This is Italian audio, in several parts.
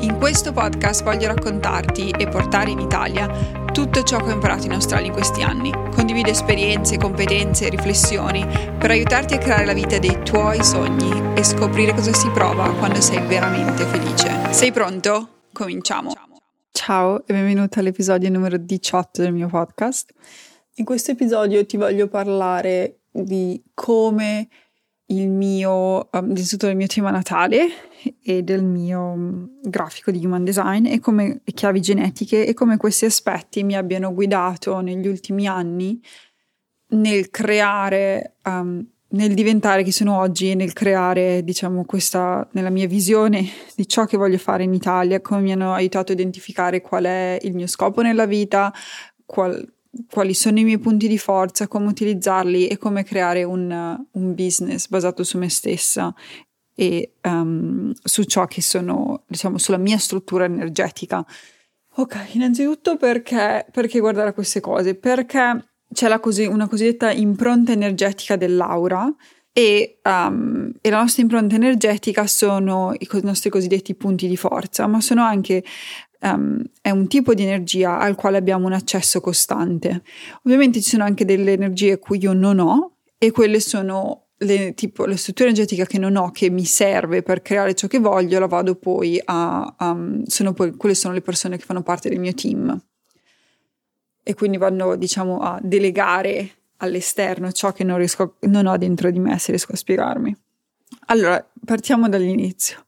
In questo podcast voglio raccontarti e portare in Italia tutto ciò che ho imparato in Australia in questi anni. Condivido esperienze, competenze e riflessioni per aiutarti a creare la vita dei tuoi sogni e scoprire cosa si prova quando sei veramente felice. Sei pronto? Cominciamo. Ciao e benvenuta all'episodio numero 18 del mio podcast. In questo episodio ti voglio parlare di come il mio, um, innanzitutto del mio tema natale e del mio um, grafico di human design e come chiavi genetiche e come questi aspetti mi abbiano guidato negli ultimi anni nel creare, um, nel diventare chi sono oggi e nel creare, diciamo, questa, nella mia visione di ciò che voglio fare in Italia, come mi hanno aiutato a identificare qual è il mio scopo nella vita, qual, quali sono i miei punti di forza, come utilizzarli e come creare un, un business basato su me stessa e um, su ciò che sono, diciamo, sulla mia struttura energetica. Ok, innanzitutto perché, perché guardare a queste cose? Perché c'è così, una cosiddetta impronta energetica dell'aura e, um, e, la nostra impronta energetica sono i, i nostri cosiddetti punti di forza, ma sono anche um, è un tipo di energia al quale abbiamo un accesso costante. Ovviamente ci sono anche delle energie cui io non ho e quelle sono le, tipo, le strutture energetiche che non ho, che mi serve per creare ciò che voglio, la vado poi a, um, sono poi, quelle sono le persone che fanno parte del mio team. E quindi vanno, diciamo, a delegare all'esterno ciò che non, riesco, non ho dentro di me, se riesco a spiegarmi. Allora, partiamo dall'inizio.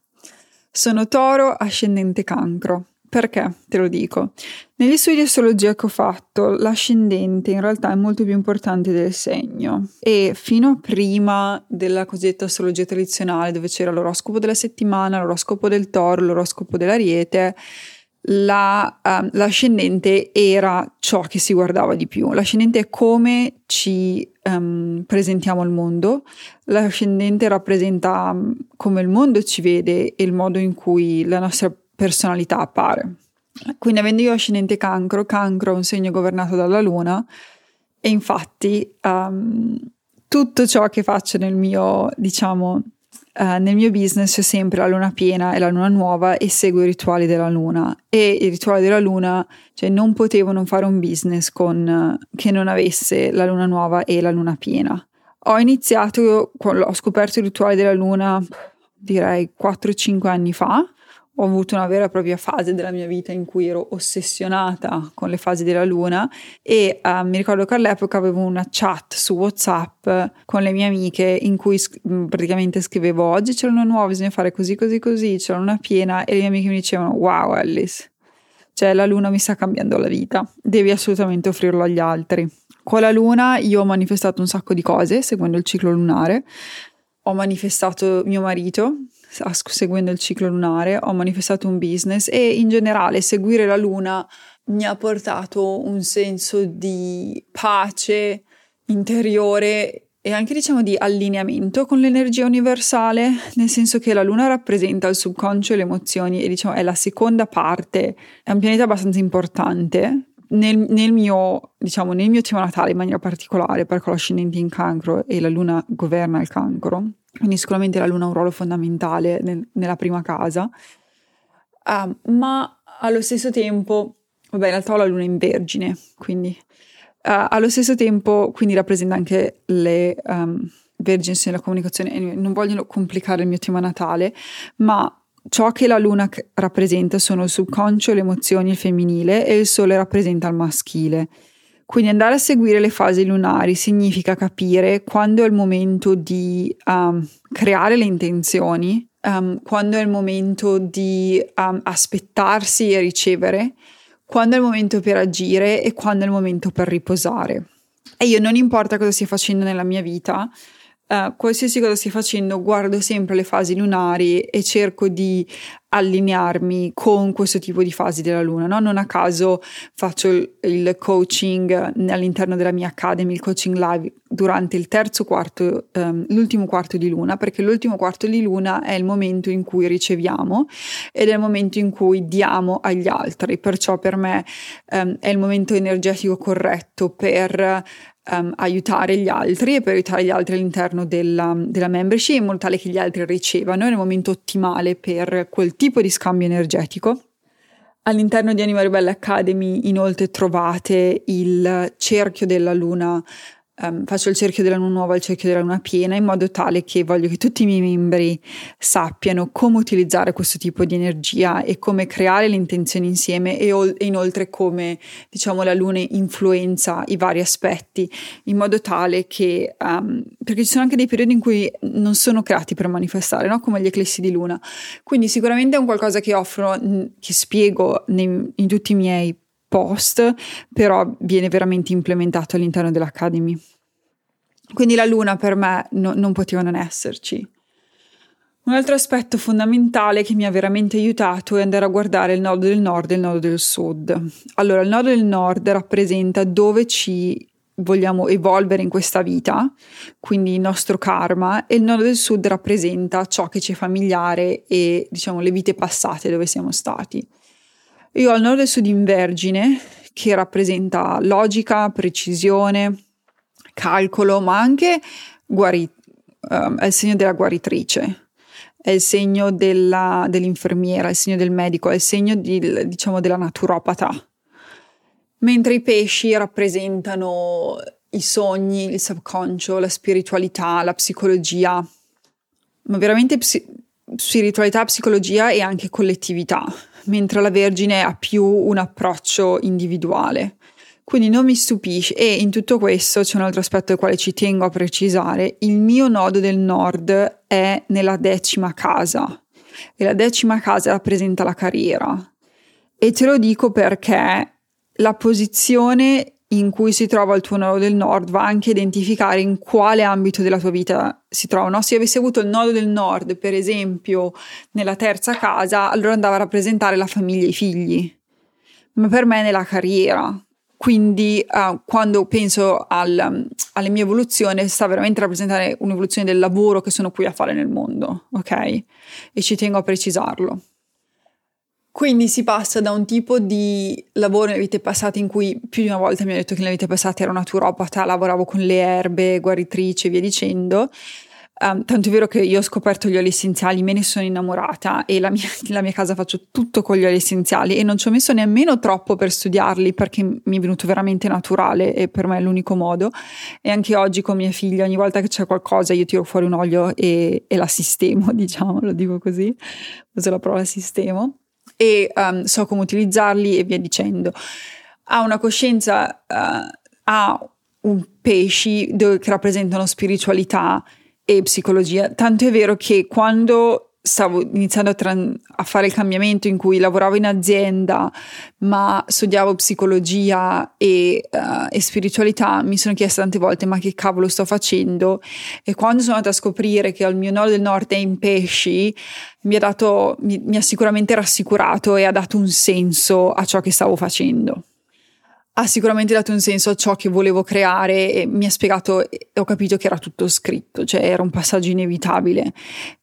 Sono toro ascendente cancro. Perché te lo dico? Negli studi di astrologia che ho fatto, l'ascendente in realtà è molto più importante del segno e fino a prima della cosiddetta astrologia tradizionale, dove c'era l'oroscopo della settimana, l'oroscopo del toro, l'oroscopo dell'ariete, la, um, l'ascendente era ciò che si guardava di più. L'ascendente è come ci um, presentiamo al mondo, l'ascendente rappresenta um, come il mondo ci vede e il modo in cui la nostra personalità appare. Quindi avendo io ascendente cancro, cancro è un segno governato dalla luna e infatti um, tutto ciò che faccio nel mio, diciamo, uh, nel mio business è sempre la luna piena e la luna nuova e seguo i rituali della luna e i rituali della luna, cioè non potevo non fare un business con, uh, che non avesse la luna nuova e la luna piena. Ho iniziato, ho scoperto i rituali della luna direi 4-5 anni fa ho avuto una vera e propria fase della mia vita in cui ero ossessionata con le fasi della luna e uh, mi ricordo che all'epoca avevo una chat su WhatsApp con le mie amiche in cui sc- mm, praticamente scrivevo oggi c'è una nuova, bisogna fare così così così, c'è una piena e le mie amiche mi dicevano wow Alice, cioè la luna mi sta cambiando la vita, devi assolutamente offrirlo agli altri. Con la luna io ho manifestato un sacco di cose seguendo il ciclo lunare, ho manifestato mio marito seguendo il ciclo lunare, ho manifestato un business e in generale seguire la luna mi ha portato un senso di pace interiore e anche diciamo di allineamento con l'energia universale, nel senso che la luna rappresenta il subconscio e le emozioni e diciamo è la seconda parte, è un pianeta abbastanza importante nel, nel, mio, diciamo, nel mio tema natale in maniera particolare, perché l'ascendente in cancro e la luna governa il cancro, quindi sicuramente la luna ha un ruolo fondamentale nel, nella prima casa, uh, ma allo stesso tempo, vabbè in realtà ho la luna in vergine, quindi uh, allo stesso tempo quindi rappresenta anche le um, vergini nella comunicazione, non voglio complicare il mio tema natale, ma ciò che la luna rappresenta sono il subconscio, le emozioni, il femminile e il sole rappresenta il maschile. Quindi andare a seguire le fasi lunari significa capire quando è il momento di um, creare le intenzioni, um, quando è il momento di um, aspettarsi e ricevere, quando è il momento per agire e quando è il momento per riposare. E io non importa cosa stia facendo nella mia vita, uh, qualsiasi cosa stia facendo, guardo sempre le fasi lunari e cerco di allinearmi con questo tipo di fasi della luna. No? Non a caso faccio il, il, coaching all'interno della mia academy, il coaching live durante il terzo quarto, um, l'ultimo quarto di luna, perché l'ultimo quarto di luna è il momento in cui riceviamo ed è il momento in cui diamo agli altri. Perciò per me um, è il momento energetico corretto per um, aiutare gli altri e per aiutare gli altri all'interno della, della membership in modo tale che gli altri ricevano, il momento ottimale per quel tipo di scambio energetico. All'interno di Anima Ribelle Academy inoltre trovate il cerchio della luna um, faccio il cerchio della luna nuova il cerchio della luna piena in modo tale che voglio che tutti i miei membri sappiano come utilizzare questo tipo di energia e come creare le intenzioni insieme e, ol- e inoltre come diciamo la luna influenza i vari aspetti in modo tale che um, perché ci sono anche dei periodi in cui non sono creati per manifestare no? come gli eclissi di luna quindi sicuramente è un qualcosa che offro che spiego nei, in tutti i miei post, però viene veramente implementato all'interno dell'Academy. Quindi la luna per me no, non poteva non esserci. Un altro aspetto fondamentale che mi ha veramente aiutato è andare a guardare il nodo del nord e il nodo del sud. Allora, il nodo del nord rappresenta dove ci vogliamo evolvere in questa vita, quindi il nostro karma, e il nodo del sud rappresenta ciò che ci è familiare e diciamo le vite passate dove siamo stati. Io ho il nodo sud in Vergine, che rappresenta logica, precisione, calcolo, ma anche guari- um, è il segno della guaritrice, è il segno della, dell'infermiera, è il segno del medico, è il segno di, diciamo, della naturopata. Mentre i pesci rappresentano i sogni, il subconscio, la spiritualità, la psicologia, ma veramente psi- spiritualità, psicologia e anche collettività mentre la Vergine ha più un approccio individuale. Quindi non mi stupisce. E in tutto questo c'è un altro aspetto al quale ci tengo a precisare, il mio nodo del nord è nella decima casa. E la decima casa rappresenta la carriera. E te lo dico perché la posizione in cui si trova il tuo nodo del nord va anche a identificare in quale ambito della tua vita si trova. No? Se avessi avuto il nodo del nord, per esempio, nella terza casa, allora andava a rappresentare la famiglia e i figli, ma per me nella carriera. Quindi uh, quando penso al, alle mie evoluzioni sta veramente a rappresentare un'evoluzione del lavoro che sono qui a fare nel mondo, ok? E ci tengo a precisarlo. Quindi si passa da un tipo di lavoro nelle vite passate in cui più di una volta mi hanno detto che nelle vite passate ero naturopata, lavoravo con le erbe, guaritrice e via dicendo. Um, tanto è vero che io ho scoperto gli oli essenziali, me ne sono innamorata e la mia, la mia, casa faccio tutto con gli oli essenziali e non ci ho messo nemmeno troppo per studiarli perché mi è venuto veramente naturale e per me è l'unico modo. E anche oggi con mia figlia, ogni volta che c'è qualcosa io tiro fuori un olio e, e la sistemo, diciamo, lo dico così, uso la parola sistemo e um, so come utilizzarli e via dicendo. Ha una coscienza, uh, ha un pesci che rappresentano spiritualità e psicologia, tanto è vero che quando stavo iniziando a, tra- a, fare il cambiamento in cui lavoravo in azienda ma studiavo psicologia e, uh, e, spiritualità mi sono chiesta tante volte ma che cavolo sto facendo? E quando sono andata a scoprire che il mio nodo del nord è in pesci mi ha, dato, mi, mi ha sicuramente rassicurato e ha dato un senso a ciò che stavo facendo ha sicuramente dato un senso a ciò che volevo creare e mi ha spiegato e ho capito che era tutto scritto, cioè era un passaggio inevitabile.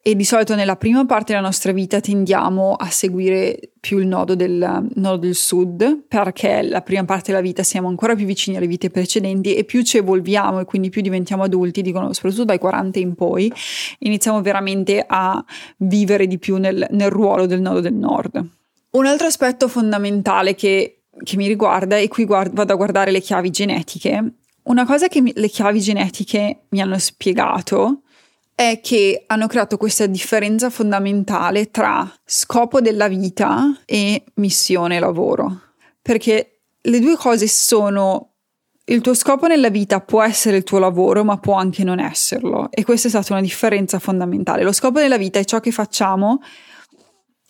E di solito nella prima parte della nostra vita tendiamo a seguire più il nodo del, nodo del sud, perché la prima parte della vita siamo ancora più vicini alle vite precedenti e più ci evolviamo e quindi più diventiamo adulti, dicono soprattutto dai 40 in poi, iniziamo veramente a vivere di più nel, nel ruolo del nodo del nord. Un altro aspetto fondamentale che che mi riguarda e qui guard- vado a guardare le chiavi genetiche. Una cosa che mi- le chiavi genetiche mi hanno spiegato è che hanno creato questa differenza fondamentale tra scopo della vita e missione lavoro. Perché le due cose sono il tuo scopo nella vita può essere il tuo lavoro, ma può anche non esserlo. E questa è stata una differenza fondamentale. Lo scopo della vita è ciò che facciamo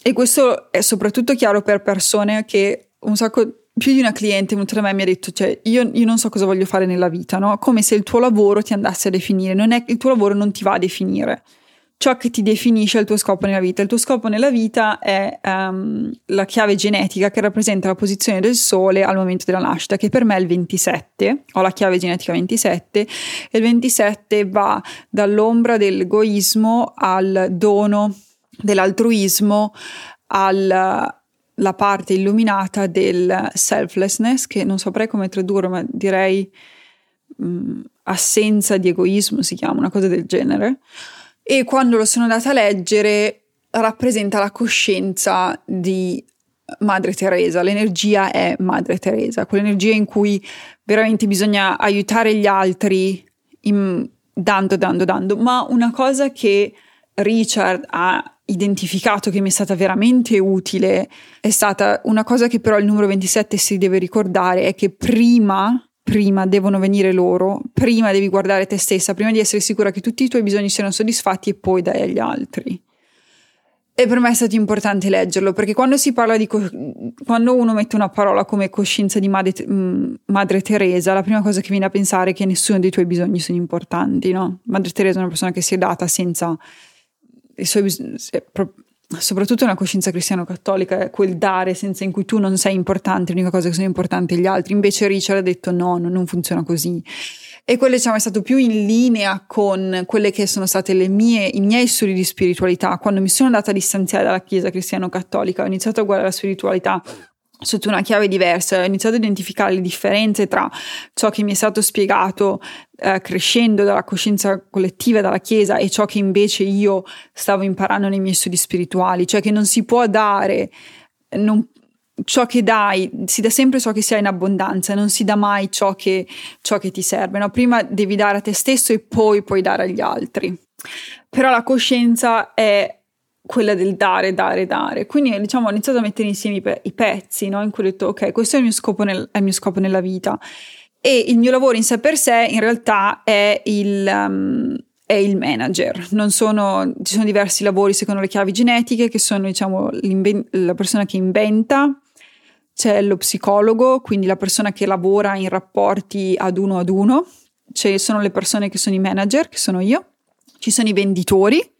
e questo è soprattutto chiaro per persone che un sacco più di una cliente venuta da me mi ha detto, cioè, io, io, non so cosa voglio fare nella vita, no? Come se il tuo lavoro ti andasse a definire, non è, il tuo lavoro non ti va a definire. Ciò che ti definisce è il tuo scopo nella vita. Il tuo scopo nella vita è um, la chiave genetica che rappresenta la posizione del Sole al momento della nascita, che per me è il 27. Ho la chiave genetica 27 e il 27 va dall'ombra dell'egoismo al dono dell'altruismo, al la parte illuminata del selflessness, che non saprei come tradurre, ma direi mh, mm, assenza di egoismo, si chiama una cosa del genere. E quando lo sono andata a leggere rappresenta la coscienza di Madre Teresa, l'energia è Madre Teresa, quell'energia in cui veramente bisogna aiutare gli altri in, dando, dando, dando. Ma una cosa che Richard ha identificato che mi è stata veramente utile è stata una cosa che però il numero 27 si deve ricordare è che prima prima devono venire loro, prima devi guardare te stessa, prima di essere sicura che tutti i tuoi bisogni siano soddisfatti e poi dai agli altri. E per me è stato importante leggerlo perché quando si parla di co- quando uno mette una parola come coscienza di madre, madre, Teresa, la prima cosa che viene a pensare è che nessuno dei tuoi bisogni sono importanti, no? Madre Teresa è una persona che si è data senza suoi bisogni, soprattutto una coscienza cristiano-cattolica, quel dare senza in cui tu non sei importante, l'unica cosa che sono importanti gli altri. Invece Richard ha detto no, no non funziona così. E quello diciamo è stato più in linea con quelle che sono state mie, i miei studi di spiritualità. Quando mi sono andata a distanziare dalla Chiesa cristiano-cattolica, ho iniziato a guardare la spiritualità sotto una chiave diversa, ho iniziato a identificare le differenze tra ciò che mi è stato spiegato eh, crescendo dalla coscienza collettiva, dalla Chiesa e ciò che invece io stavo imparando nei miei studi spirituali, cioè che non si può dare, non, ciò che dai, si dà sempre ciò che si ha in abbondanza, non si dà mai ciò che, ciò che ti serve, no? prima devi dare a te stesso e poi puoi dare agli altri. Però la coscienza è quella del dare, dare, dare. Quindi diciamo ho iniziato a mettere insieme i, pe- i pezzi, no? in cui ho detto ok, questo è il, mio scopo nel, il mio scopo nella vita. E il mio lavoro in sé per sé in realtà è il, um, è il manager. Sono, ci sono diversi lavori secondo le chiavi genetiche che sono diciamo la persona che inventa, c'è lo psicologo, quindi la persona che lavora in rapporti ad uno ad uno, ci sono le persone che sono i manager, che sono io, ci sono i venditori,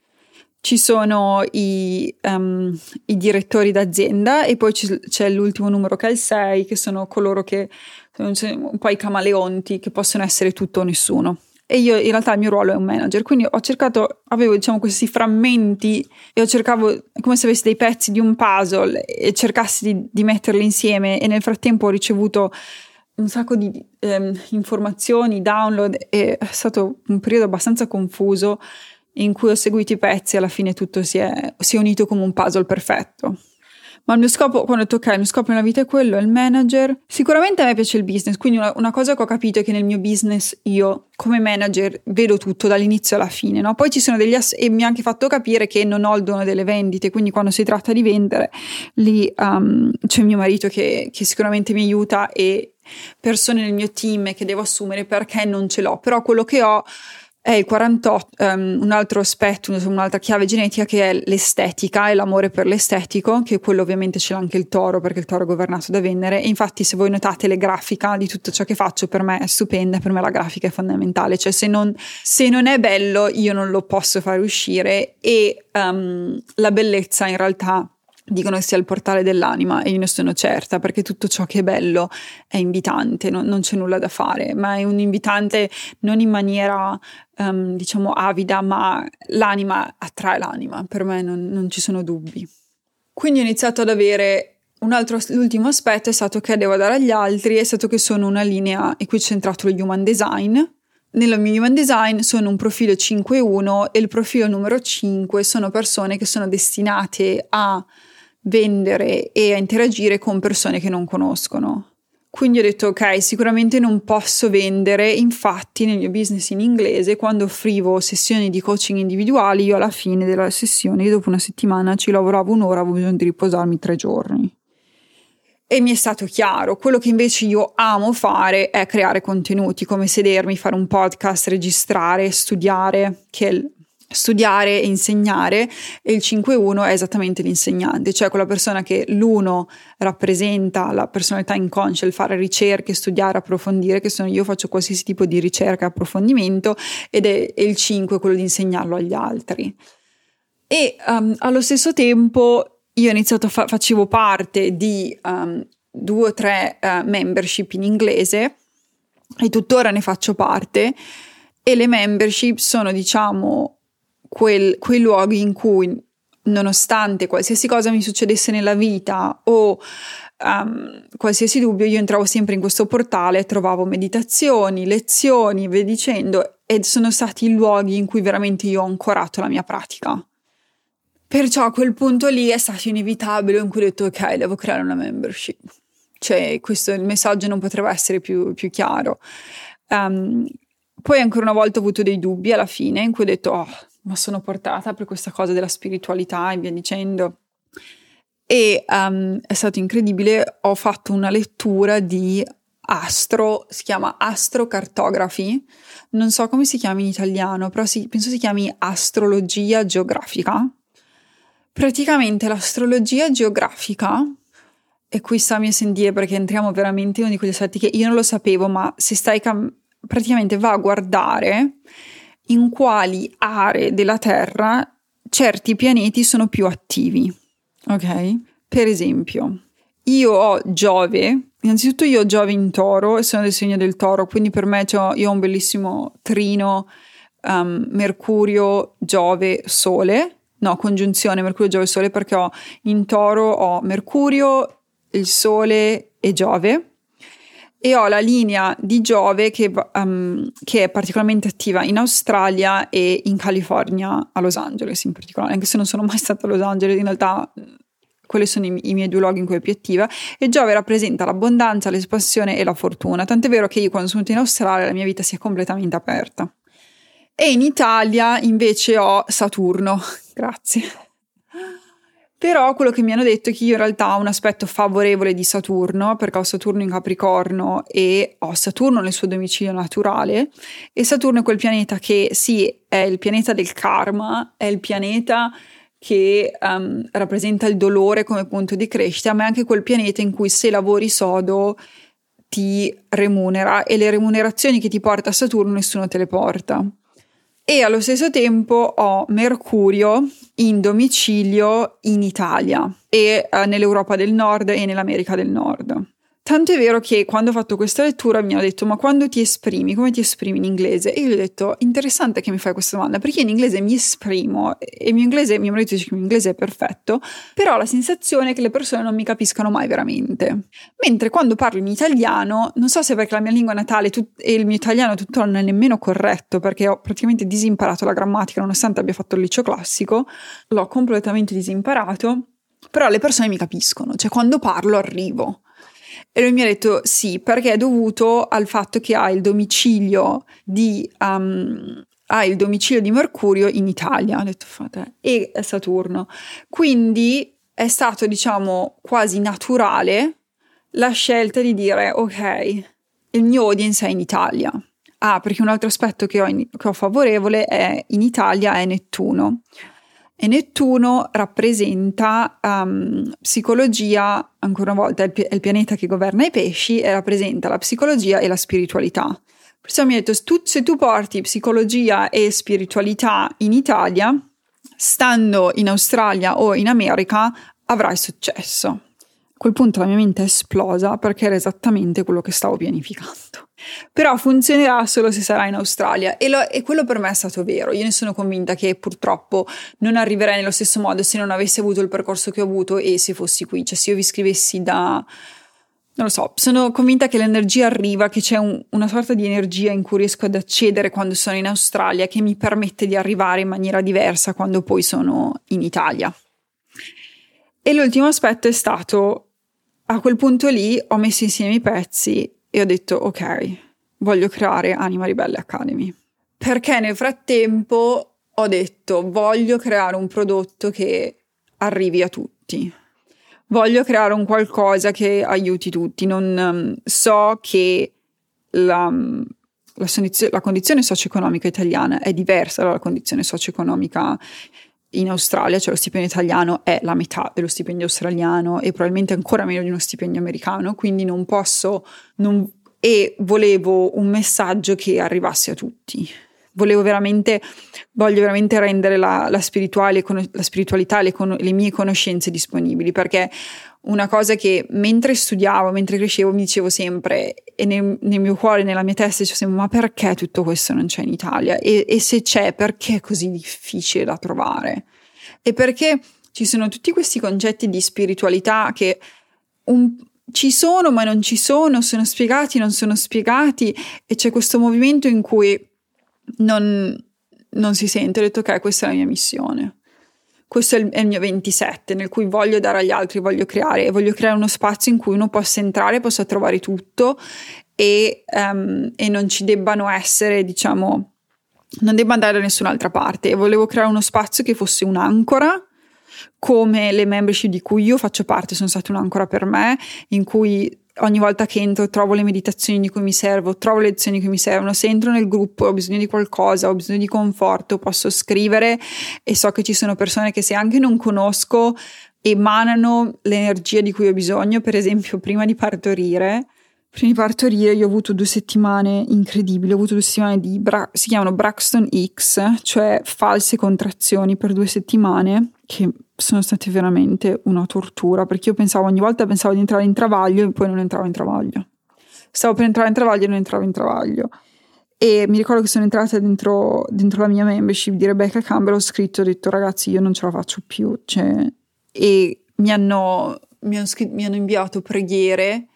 ci sono i, um, i direttori d'azienda e poi c- c'è l'ultimo numero che è il 6, che sono coloro che sono un po' i camaleonti che possono essere tutto o nessuno. E io in realtà il mio ruolo è un manager, quindi ho cercato, avevo diciamo questi frammenti e ho cercato come se avessi dei pezzi di un puzzle e cercassi di, di metterli insieme e nel frattempo ho ricevuto un sacco di um, informazioni, download e è stato un periodo abbastanza confuso in cui ho seguito i pezzi e alla fine tutto si è, si è unito come un puzzle perfetto. Ma il mio scopo, quando ho detto ok, il mio scopo nella vita è quello, è il manager. Sicuramente a me piace il business, quindi una, una, cosa che ho capito è che nel mio business io come manager vedo tutto dall'inizio alla fine, no? Poi ci sono degli ass- e mi ha anche fatto capire che non ho il dono delle vendite, quindi quando si tratta di vendere, lì um, c'è mio marito che, che sicuramente mi aiuta e persone nel mio team che devo assumere perché non ce l'ho, però quello che ho è il 48, um, ehm, un altro aspetto, un'altra chiave genetica che è l'estetica e l'amore per l'estetico, che quello ovviamente ce l'ha anche il toro perché il toro è governato da Venere. E infatti se voi notate le grafiche di tutto ciò che faccio per me è stupenda, per me la grafica è fondamentale, cioè se non, se non è bello io non lo posso fare uscire. E um, la bellezza in realtà dicono che sia il portale dell'anima e io ne sono certa perché tutto ciò che è bello è invitante, non, non c'è nulla da fare, ma è un invitante non in maniera um, diciamo avida, ma l'anima attrae l'anima, per me non, non ci sono dubbi. Quindi ho iniziato ad avere un altro, l'ultimo aspetto è stato che devo dare agli altri, è stato che sono una linea, e qui c'è entrato lo human design. Nella mia human design sono un profilo 5-1 e il profilo numero 5 sono persone che sono destinate a vendere e a interagire con persone che non conoscono. Quindi ho detto ok, sicuramente non posso vendere, infatti nel mio business in inglese quando offrivo sessioni di coaching individuali io alla fine della sessione, dopo una settimana ci lavoravo un'ora, avevo bisogno di riposarmi tre giorni. E mi è stato chiaro, quello che invece io amo fare è creare contenuti, come sedermi, fare un podcast, registrare, studiare, che studiare e insegnare e il 5-1 è esattamente l'insegnante, cioè quella persona che l'1 rappresenta la personalità inconscia, il fare ricerche, studiare, approfondire, che sono io faccio qualsiasi tipo di ricerca e approfondimento ed è, è il 5 quello di insegnarlo agli altri. E um, allo stesso tempo io ho iniziato, fa- facevo parte di um, due o tre uh, membership in inglese e tuttora ne faccio parte e le membership sono diciamo quel, quei luoghi in cui, nonostante qualsiasi cosa mi succedesse nella vita o um, qualsiasi dubbio, io entravo sempre in questo portale, trovavo meditazioni, lezioni, e via dicendo, ed sono stati i luoghi in cui veramente io ho ancorato la mia pratica. Perciò a quel punto lì è stato inevitabile in cui ho detto ok, devo creare una membership. Cioè, questo il messaggio non potrebbe essere più, più chiaro. Um, poi ancora una volta ho avuto dei dubbi alla fine in cui ho detto oh, ma sono portata per questa cosa della spiritualità e via dicendo. E um, è stato incredibile, ho fatto una lettura di astro, si chiama astrocartografi, non so come si chiama in italiano, però si, penso si chiami astrologia geografica. Praticamente l'astrologia geografica, e qui sta a sentire perché entriamo veramente in uno di quegli aspetti che io non lo sapevo, ma se stai cam- praticamente va a guardare in quali aree della Terra certi pianeti sono più attivi. Ok? Per esempio, io ho Giove, innanzitutto io ho Giove in toro e sono del segno del toro, quindi per me io ho un bellissimo trino um, Mercurio, Giove, Sole, no, congiunzione Mercurio, Giove, Sole perché ho in toro ho Mercurio, il Sole e Giove e ho la linea di Giove che, um, che, è particolarmente attiva in Australia e in California, a Los Angeles in particolare, anche se non sono mai stata a Los Angeles, in realtà quelli sono i, i, miei due luoghi in cui è più attiva e Giove rappresenta l'abbondanza, l'espansione e la fortuna, tant'è vero che io quando sono venuta in Australia la mia vita si è completamente aperta. E in Italia invece ho Saturno, grazie. Però quello che mi hanno detto è che io in realtà ho un aspetto favorevole di Saturno, perché ho Saturno in Capricorno e ho Saturno nel suo domicilio naturale, e Saturno è quel pianeta che sì, è il pianeta del karma, è il pianeta che um, rappresenta il dolore come punto di crescita, ma è anche quel pianeta in cui se lavori sodo ti remunera e le remunerazioni che ti porta Saturno nessuno te le porta e allo stesso tempo ho Mercurio in domicilio in Italia e eh, nell'Europa del Nord e nell'America del Nord. Tanto è vero che quando ho fatto questa lettura mi hanno detto: Ma quando ti esprimi, come ti esprimi in inglese? E io gli ho detto: Interessante che mi fai questa domanda, perché in inglese mi esprimo e mio inglese, mio marito dice che il mio inglese è perfetto, però la sensazione che le persone non mi capiscano mai veramente. Mentre quando parlo in italiano, non so se perché la mia lingua natale tut- e il mio italiano tuttora non è nemmeno corretto, perché ho praticamente disimparato la grammatica, nonostante abbia fatto il liceo classico, l'ho completamente disimparato. Però le persone mi capiscono, cioè quando parlo arrivo. E lui mi ha detto sì, perché è dovuto al fatto che ha il domicilio di, um, ha il domicilio di Mercurio in Italia, ha detto fate, e Saturno. Quindi è stato, diciamo, quasi naturale la scelta di dire ok, il mio audience è in Italia. Ah, perché un altro aspetto che ho, in, che ho favorevole è in Italia è Nettuno e Nettuno rappresenta um, psicologia, ancora una volta è il, è il, pianeta che governa i pesci e rappresenta la psicologia e la spiritualità. Perciò mi ha detto, tu, se tu porti psicologia e spiritualità in Italia, stando in Australia o in America, avrai successo. A quel punto la mia mente è esplosa perché era esattamente quello che stavo pianificando però funzionerà solo se sarà in Australia e, lo, e, quello per me è stato vero. Io ne sono convinta che purtroppo non arriverei nello stesso modo se non avessi avuto il percorso che ho avuto e se fossi qui, cioè se io vi scrivessi da... Non lo so, sono convinta che l'energia arriva, che c'è un, una sorta di energia in cui riesco ad accedere quando sono in Australia che mi permette di arrivare in maniera diversa quando poi sono in Italia. E l'ultimo aspetto è stato, a quel punto lì ho messo insieme i pezzi e ho detto ok, voglio creare Anima Ribelle Academy. Perché nel frattempo ho detto voglio creare un prodotto che arrivi a tutti. Voglio creare un qualcosa che aiuti tutti. Non um, so che la, um, la, la condizione socio-economica italiana è diversa dalla condizione socio-economica in Australia, cioè lo stipendio italiano è la metà dello stipendio australiano e probabilmente ancora meno di uno stipendio americano, quindi non posso, non, e volevo un messaggio che arrivasse a tutti. Volevo veramente, voglio veramente rendere la, la, la spiritualità, le, le mie conoscenze disponibili, perché una cosa che mentre studiavo, mentre crescevo, mi dicevo sempre, e nel, nel mio cuore, nella mia testa, dicevo sempre, ma perché tutto questo non c'è in Italia? E, e se c'è, perché è così difficile da trovare? E perché ci sono tutti questi concetti di spiritualità che un, ci sono ma non ci sono, sono spiegati, non sono spiegati, e c'è questo movimento in cui non, non si sente, ho detto ok, questa è la mia missione questo è il, è il, mio 27 nel cui voglio dare agli altri, voglio creare e voglio creare uno spazio in cui uno possa entrare, possa trovare tutto e, um, e non ci debbano essere, diciamo, non debba andare da nessun'altra parte. E volevo creare uno spazio che fosse un'ancora come le membership di cui io faccio parte sono state un'ancora per me, in cui ogni volta che entro trovo le meditazioni di cui mi servo, trovo le lezioni che mi servono, se entro nel gruppo ho bisogno di qualcosa, ho bisogno di conforto, posso scrivere e so che ci sono persone che se anche non conosco emanano l'energia di cui ho bisogno, per esempio prima di partorire. Prima di partorire io ho avuto due settimane incredibili, ho avuto due settimane di, Bra- si chiamano Braxton X, cioè false contrazioni per due settimane, che sono state veramente una tortura perché io pensavo ogni volta pensavo di entrare in travaglio e poi non entravo in travaglio. Stavo per entrare in travaglio e non entravo in travaglio. E mi ricordo che sono entrata dentro, dentro la mia membership di Rebecca Campbell, ho scritto, ho detto ragazzi io non ce la faccio più, cioè, e mi hanno, mi, hanno scritto, mi hanno inviato preghiere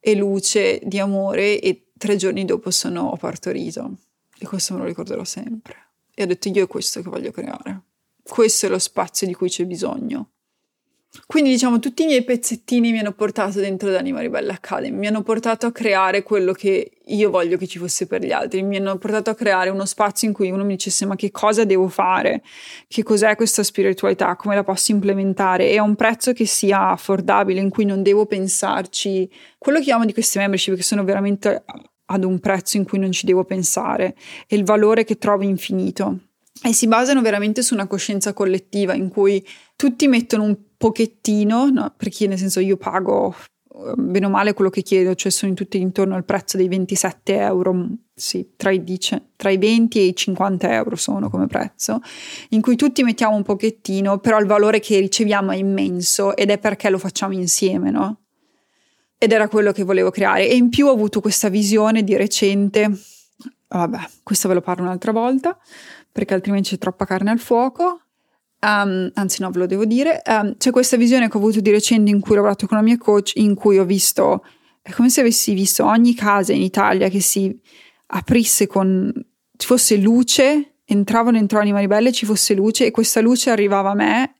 e luce di amore e tre giorni dopo sono, ho partorito. E questo me lo ricorderò sempre. E ho detto io è questo che voglio creare questo è lo spazio di cui c'è bisogno. Quindi diciamo tutti i miei pezzettini mi hanno portato dentro l'Anima Ribelle Academy, mi hanno portato a creare quello che io voglio che ci fosse per gli altri, mi hanno portato a creare uno spazio in cui uno mi dicesse ma che cosa devo fare, che cos'è questa spiritualità, come la posso implementare? E a un prezzo che sia affordabile, in cui non devo pensarci. Quello che amo di queste membership che sono veramente ad un prezzo in cui non ci devo pensare. E il valore che trovo infinito e si basano veramente su una coscienza collettiva in cui tutti mettono un pochettino, no? perché nel senso io pago eh, bene o male quello che chiedo, cioè sono tutti intorno al prezzo dei 27 euro, sì, tra i, dice, tra i 20 e i 50 euro sono come prezzo, in cui tutti mettiamo un pochettino, però il valore che riceviamo è immenso ed è perché lo facciamo insieme, no? Ed era quello che volevo creare. E in più ho avuto questa visione di recente, vabbè, questo ve lo parlo un'altra volta, perché altrimenti c'è troppa carne al fuoco. Um, anzi, no, ve lo devo dire. Um, c'è questa visione che ho avuto di recente in cui ho lavorato con la mia coach, in cui ho visto, è come se avessi visto ogni casa in Italia che si aprisse con, ci fosse luce, entravano dentro Anima Ribelle, ci fosse luce e questa luce arrivava a me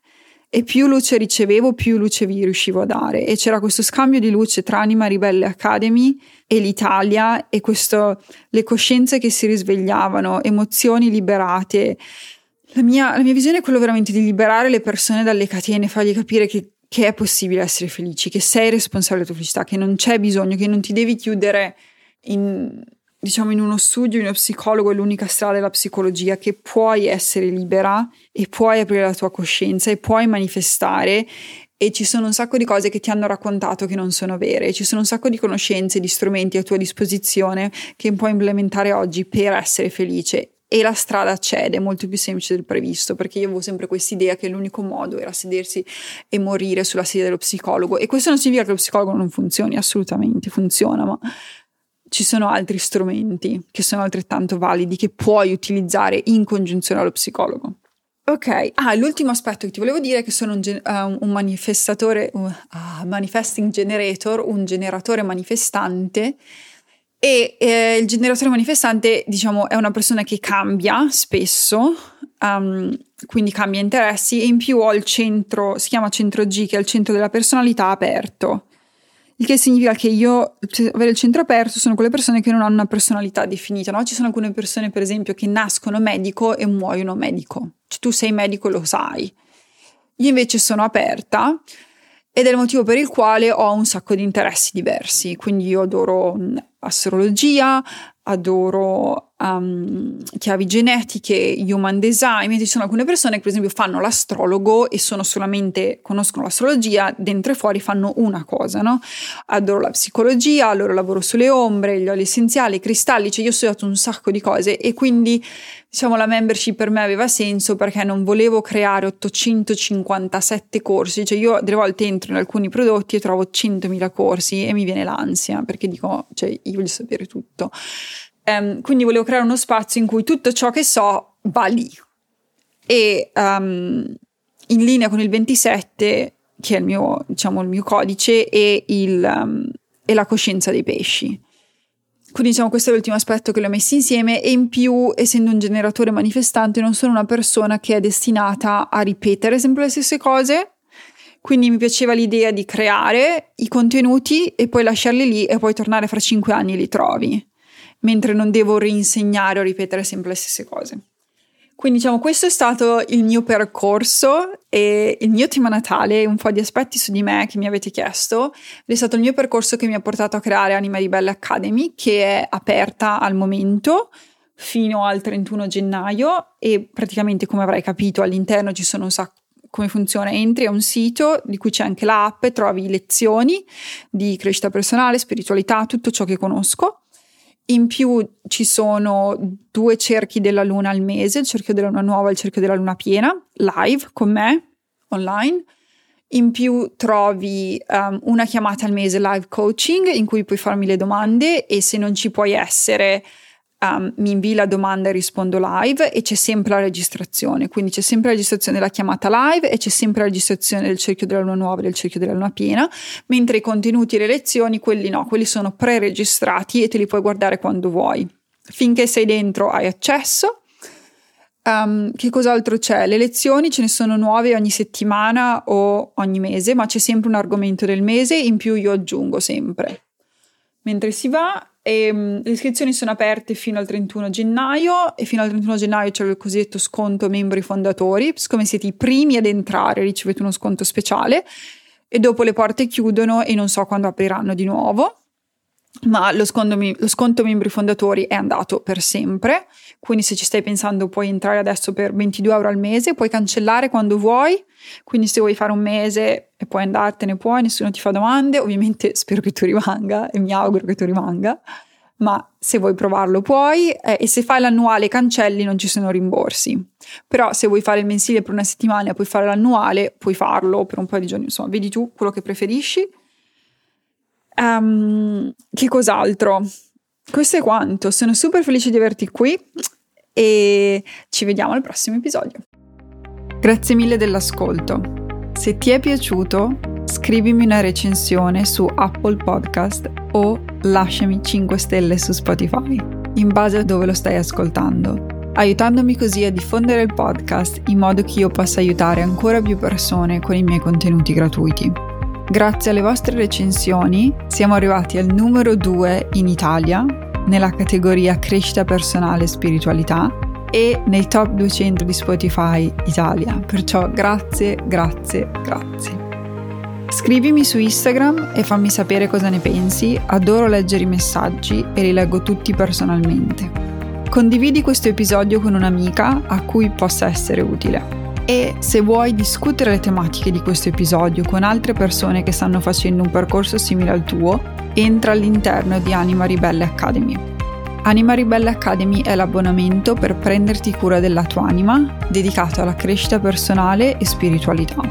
e più luce ricevevo, più luce vi riuscivo a dare. E c'era questo scambio di luce tra Anima Ribelle Academy e l'Italia e questo, le coscienze che si risvegliavano, emozioni liberate. La mia, la mia visione è quello veramente di liberare le persone dalle catene, fargli capire che, che è possibile essere felici, che sei responsabile della tua felicità, che non c'è bisogno, che non ti devi chiudere in, diciamo in uno studio, in uno psicologo è l'unica strada della psicologia, che puoi essere libera e puoi aprire la tua coscienza e puoi manifestare. E ci sono un sacco di cose che ti hanno raccontato che non sono vere, ci sono un sacco di conoscenze, di strumenti a tua disposizione che puoi implementare oggi per essere felice. E la strada c'è ed è molto più semplice del previsto perché io avevo sempre questa idea che l'unico modo era sedersi e morire sulla sedia dello psicologo. E questo non significa che lo psicologo non funzioni, assolutamente funziona, ma ci sono altri strumenti che sono altrettanto validi che puoi utilizzare in congiunzione allo psicologo. Ok, ah, l'ultimo aspetto che ti volevo dire è che sono un, uh, un manifestatore, uh, uh, manifesting generator, un generatore manifestante e eh, il generatore manifestante, diciamo, è una persona che cambia spesso, um, quindi cambia interessi e in più ho il centro, si chiama centro G, che è il centro della personalità aperto. Il che significa che io, avere il centro aperto, sono quelle persone che non hanno una personalità definita, no? Ci sono alcune persone, per esempio, che nascono medico e muoiono medico. Cioè, tu sei medico e lo sai. Io invece sono aperta ed è il motivo per il quale ho un sacco di interessi diversi. Quindi io adoro astrologia, adoro um, chiavi genetiche, human design, ci sono alcune persone che per esempio fanno l'astrologo e sono solamente, conoscono l'astrologia, dentro e fuori fanno una cosa, no? Adoro la psicologia, allora lavoro sulle ombre, gli oli essenziali, i cristalli, cioè io ho studiato un sacco di cose e quindi diciamo la membership per me aveva senso perché non volevo creare 857 corsi, cioè io delle volte entro in alcuni prodotti e trovo 100.000 corsi e mi viene l'ansia perché dico, cioè io voglio sapere tutto. Um, quindi volevo creare uno spazio in cui tutto ciò che so va lì. E um, in linea con il 27, che è il mio, diciamo, il mio codice, e, il, um, e la coscienza dei pesci. Quindi diciamo questo è l'ultimo aspetto che li ho messi insieme e in più, essendo un generatore manifestante, non sono una persona che è destinata a ripetere sempre le stesse cose. Quindi mi piaceva l'idea di creare i contenuti e poi lasciarli lì e poi tornare fra cinque anni e li trovi, mentre non devo rinsegnare o ripetere sempre le stesse cose. Quindi diciamo questo è stato il mio percorso e il mio tema natale, un po' di aspetti su di me che mi avete chiesto, è stato il mio percorso che mi ha portato a creare Anima Ribelle Academy che è aperta al momento fino al 31 gennaio e praticamente come avrai capito all'interno ci sono un sacco come funziona? Entri a un sito di cui c'è anche l'app, trovi lezioni di crescita personale, spiritualità, tutto ciò che conosco in più ci sono due cerchi della luna al mese, il cerchio della luna nuova e il cerchio della luna piena, live con me, online. In più trovi um, una chiamata al mese live coaching in cui puoi farmi le domande e se non ci puoi essere um, mi invii la domanda e rispondo live e c'è sempre la registrazione, quindi c'è sempre la registrazione della chiamata live e c'è sempre la registrazione del cerchio della luna nuova e del cerchio della luna piena, mentre i contenuti e le lezioni, quelli no, quelli sono pre-registrati e te li puoi guardare quando vuoi. Finché sei dentro hai accesso. Um, che cos'altro c'è? Le lezioni ce ne sono nuove ogni settimana o ogni mese, ma c'è sempre un argomento del mese, in più io aggiungo sempre. Mentre si va, e, um, le iscrizioni sono aperte fino al 31 gennaio e fino al 31 gennaio c'è il cosiddetto sconto membri fondatori, siccome siete i primi ad entrare ricevete uno sconto speciale e dopo le porte chiudono e non so quando apriranno di nuovo ma lo sconto, lo sconto, membri fondatori è andato per sempre, quindi se ci stai pensando puoi entrare adesso per 22 euro al mese, puoi cancellare quando vuoi, quindi se vuoi fare un mese e puoi andartene puoi, nessuno ti fa domande, ovviamente spero che tu rimanga e mi auguro che tu rimanga, ma se vuoi provarlo puoi eh, e se fai l'annuale cancelli non ci sono rimborsi, però se vuoi fare il mensile per una settimana e puoi fare l'annuale puoi farlo per un paio di giorni, insomma vedi tu quello che preferisci Um, che cos'altro? Questo è quanto. Sono super felice di averti qui e ci vediamo al prossimo episodio. Grazie mille dell'ascolto. Se ti è piaciuto, scrivimi una recensione su Apple Podcast o lasciami 5 stelle su Spotify, in base a dove lo stai ascoltando, aiutandomi così a diffondere il podcast in modo che io possa aiutare ancora più persone con i miei contenuti gratuiti. Grazie alle vostre recensioni siamo arrivati al numero 2 in Italia nella categoria crescita personale e spiritualità e nei top 200 di Spotify Italia. Perciò grazie, grazie, grazie. Scrivimi su Instagram e fammi sapere cosa ne pensi, adoro leggere i messaggi e li leggo tutti personalmente. Condividi questo episodio con un'amica a cui possa essere utile e se vuoi discutere le tematiche di questo episodio con altre persone che stanno facendo un percorso simile al tuo, entra all'interno di Anima Ribelle Academy. Anima Ribelle Academy è l'abbonamento per prenderti cura della tua anima, dedicato alla crescita personale e spiritualità.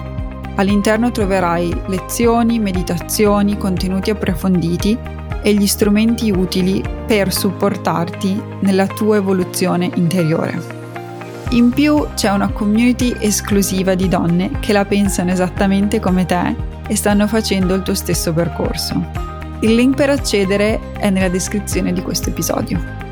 All'interno troverai lezioni, meditazioni, contenuti approfonditi e gli strumenti utili per supportarti nella tua evoluzione interiore. In più c'è una community esclusiva di donne che la pensano esattamente come te e stanno facendo il tuo stesso percorso. Il link per accedere è nella descrizione di questo episodio.